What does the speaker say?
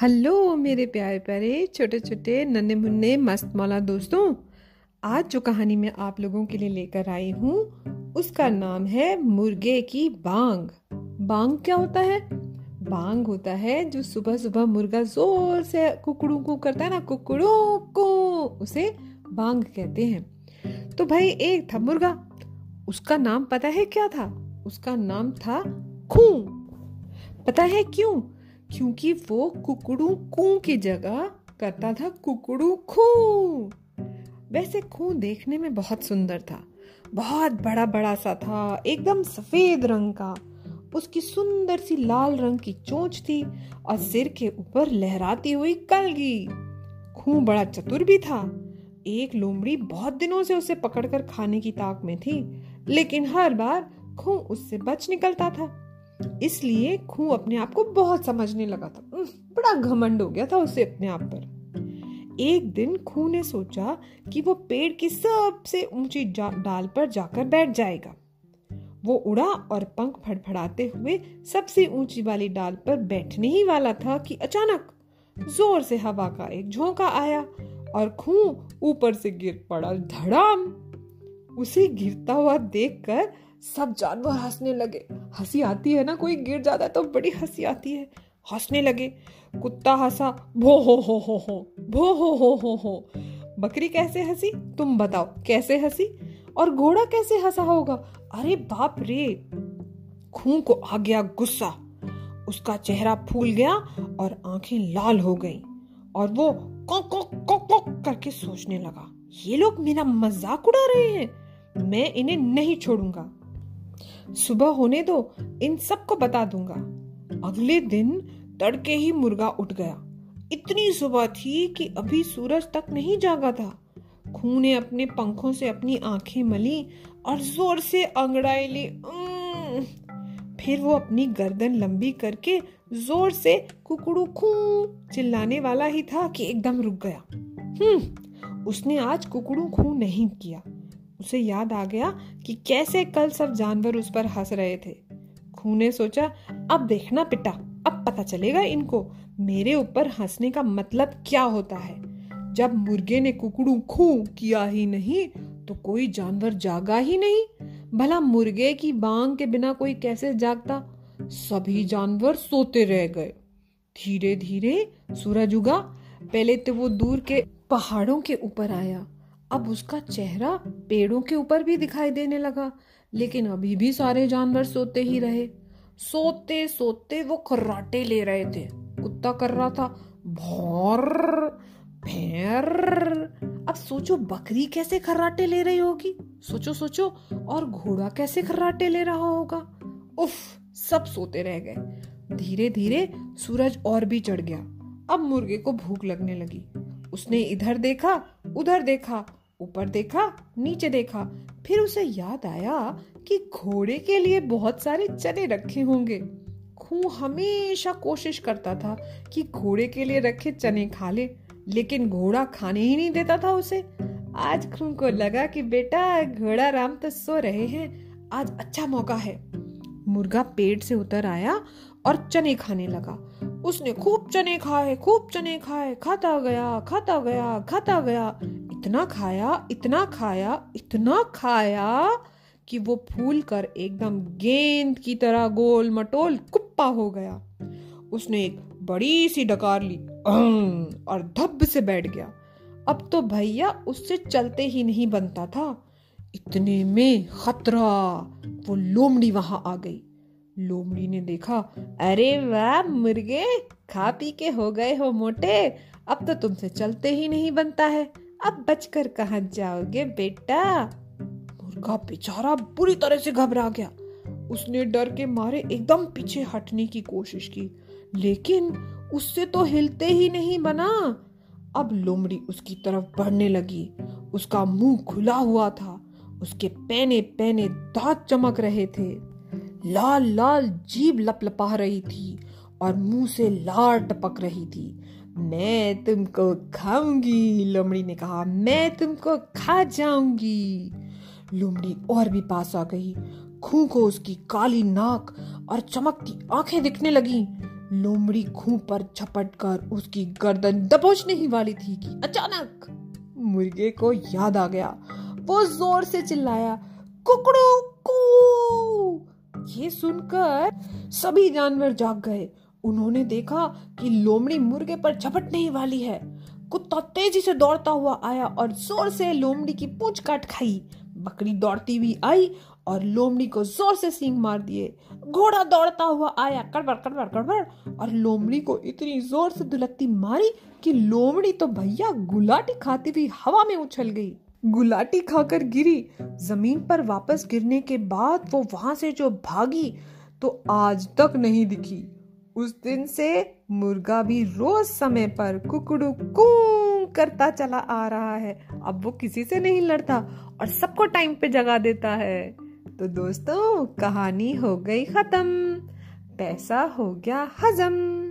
Hello मेरे प्यारे प्यारे छोटे छोटे नन्हे मुन्ने मस्त मौला दोस्तों। आज जो कहानी मैं आप लोगों के लिए लेकर आई हूँ, उसका नाम है मुर्गे की बांग। बांग क्या होता है? बांग होता है जो सुबह सुबह मुर्गा ज़ोर से कुकड़ू को करता है ना कुकड़ू को उसे बांग कहते हैं। तो भाई, एक था मुर्गा, उसका नाम पता है क्या था? उसका नाम था खू पता है क्यों? क्योंकि वो कुकड़ू कू की जगह करता था कुकड़ू खू। वैसे खू देखने में बहुत सुंदर था। बहुत बड़ा बड़ा सा था, एकदम सफ़ेद रंग का। उसकी सुंदर सी लाल रंग की चोंच थी और सिर के ऊपर लहराती हुई कलगी। खू बड़ा चतुर भी था। एक लोमड़ी बहुत दिनों से उसे पकड़कर खाने की ताक में थी, लेकिन हर बार खू उससे बच निकलता था। इसलिए खू अपने आप को बहुत समझने लगा था। बड़ा घमंड हो गया था उसे अपने आप पर। एक दिन खू ने सोचा कि वो पेड़ की सबसे ऊँची डाल पर जाकर बैठ जाएगा। वो उड़ा और पंख फड़फड़ाते हुए सबसे ऊँची वाली डाल पर बैठने ही वाला था कि अचानक ज़ोर से हवा का एक झोंका आया और खू ऊपर से गिर पड़ा। धड़ाम! उसे गिरता हुआ देखकर सब जानवर हंसने लगे। हँसी आती है ना, कोई गिर जाता है तो बड़ी हँसी आती है। हंसने लगे। कुत्ता हंसा, भो हो हो हो हो, भो हो हो हो हो। बकरी कैसे हँसी? तुम बताओ, कैसे हँसी? और घोड़ा कैसे हंसा होगा? अरे बाप रे! खून को आ गया गुस्सा। उसका चेहरा फूल गया और आँखें लाल हो गईं। और वो कौक कौक कौक करके सोचने लगा, ये लोग मेरा मज़ाक उड़ा रहे हैं। मैं इन्हें नहीं छोड़ूँगा। सुबह होने दो, इन सबको बता दूँगा। अगले दिन तड़के ही मुर्गा उठ गया। इतनी सुबह थी कि अभी सूरज तक नहीं जागा था। खून ने अपने पंखों से अपनी आँखें मली और ज़ोर से अंगड़ाई ली फिर वो अपनी गर्दन लंबी करके ज़ोर से कुकड़ू खू चिल्लाने वाला ही था कि एकदम रुक गया। हम्म उसने आज कुकड़ू खू नहीं किया। उसे याद आ गया कि कैसे कल सब जानवर उस पर हंस रहे थे। खू ने सोचा, अब देखना पिटा, अब पता चलेगा इनको, मेरे ऊपर हंसने का मतलब क्या होता है? जब मुर्गे ने कुकड़ू खू किया ही नहीं तो कोई जानवर जागा ही नहीं। भला मुर्गे की बांग के बिना कोई कैसे जागता? सभी जानवर सोते रह गए। धीरे धीरे सूरज उगा, पहले तो वो दूर के पहाड़ों के ऊपर आया। अब उसका चेहरा पेड़ों के ऊपर भी दिखाई देने लगा, लेकिन अभी भी सारे जानवर सोते ही रहे। सोते सोते वो खर्राटे ले रहे थे। कुत्ता कर रहा था, भौर, भैर। अब सोचो, बकरी कैसे खर्राटे ले रही होगी? सोचो सोचो, और घोड़ा कैसे खर्राटे ले रहा होगा? उफ, सब सोते रह गए। धीरे धीरे सूरज और भी चढ़ गया। अब मुर्गे को भूख लगने लगी। उसने इधर देखा, उधर देखा ऊपर देखा, नीचे देखा। फिर उसे याद आया कि घोड़े के लिए बहुत सारे चने रखे होंगे। खू हमेशा कोशिश करता था कि घोड़े के लिए रखे चने खा ले, लेकिन घोड़ा खाने ही नहीं देता था उसे। आज खू को लगा कि बेटा, घोड़ा राम तो सो रहे हैं, आज अच्छा मौका है। मुर्गा पेट से उतर आया और चने खाने लगा। उसने खूब चने खाए, खूब चने खाए, खाता गया खाता गया खाता गया। इतना खाया इतना खाया इतना खाया कि वो फूल कर एकदम गेंद की तरह गोल मटोल कुप्पा हो गया। उसने एक बड़ी सी डकार ली और धब से बैठ गया। अब तो भैया उससे चलते ही नहीं बनता था। इतने में खतरा, वो लोमड़ी वहाँ आ गई। लोमड़ी ने देखा, अरे वाह, मुर्गे, खा पी के हो गए हो मोटे, अब तो तुमसे चलते ही नहीं बनता है। अब बचकर कहा जाओगे बेटा? मुर्गा बेचारा बुरी तरह से घबरा गया। उसने डर के मारे एकदम पीछे हटने की कोशिश की, लेकिन उससे तो हिलते ही नहीं बना। अब लोमड़ी उसकी तरफ़ बढ़ने लगी। उसका मुँह खुला हुआ था। उसके पैने पैने दांत चमक रहे थे। लाल लाल जीभ लपलपा रही थी और मुँह से लार टपक रही थी। मैं तुमको खाऊँगी। लोमड़ी ने कहा, मैं तुमको खा जाऊँगी। लोमड़ी और भी पास आ गई। खू को उसकी काली नाक और चमकती आँखें दिखने लगी। लोमड़ी खूं पर झपट कर उसकी गर्दन दबोचने ही वाली थी कि अचानक मुर्गे को याद आ गया। वो ज़ोर से चिल्लाया, कुकड़ू, कू! ये सुनकर सभी जानवर जाग गए। उन्होंने देखा कि लोमड़ी मुर्गे पर झपटने ही वाली है। कुत्ता तेज़ी से दौड़ता हुआ आया और ज़ोर से लोमड़ी की पूंछ काट खाई। बकरी दौड़ती हुई आई और लोमड़ी को ज़ोर से सींग मार दिए। घोड़ा दौड़ता हुआ आया, कड़बड़ कड़बड़ कड़बड़, और लोमड़ी को इतनी ज़ोर से दुलत्ती मारी कि लोमड़ी तो भैया गुलाटी खाती हुई हवा में उछल गई। गुलाटी खाकर गिरी। ज़मीन पर वापस गिरने के बाद वो वहाँ से जो भागी तो आज तक नहीं दिखी। उस दिन से मुर्गा भी रोज समय पर कुकड़ू कू करता चला आ रहा है। अब वो किसी से नहीं लड़ता और सबको टाइम पे जगा देता है। तो दोस्तों, कहानी हो गई खत्म। पैसा हो गया हजम।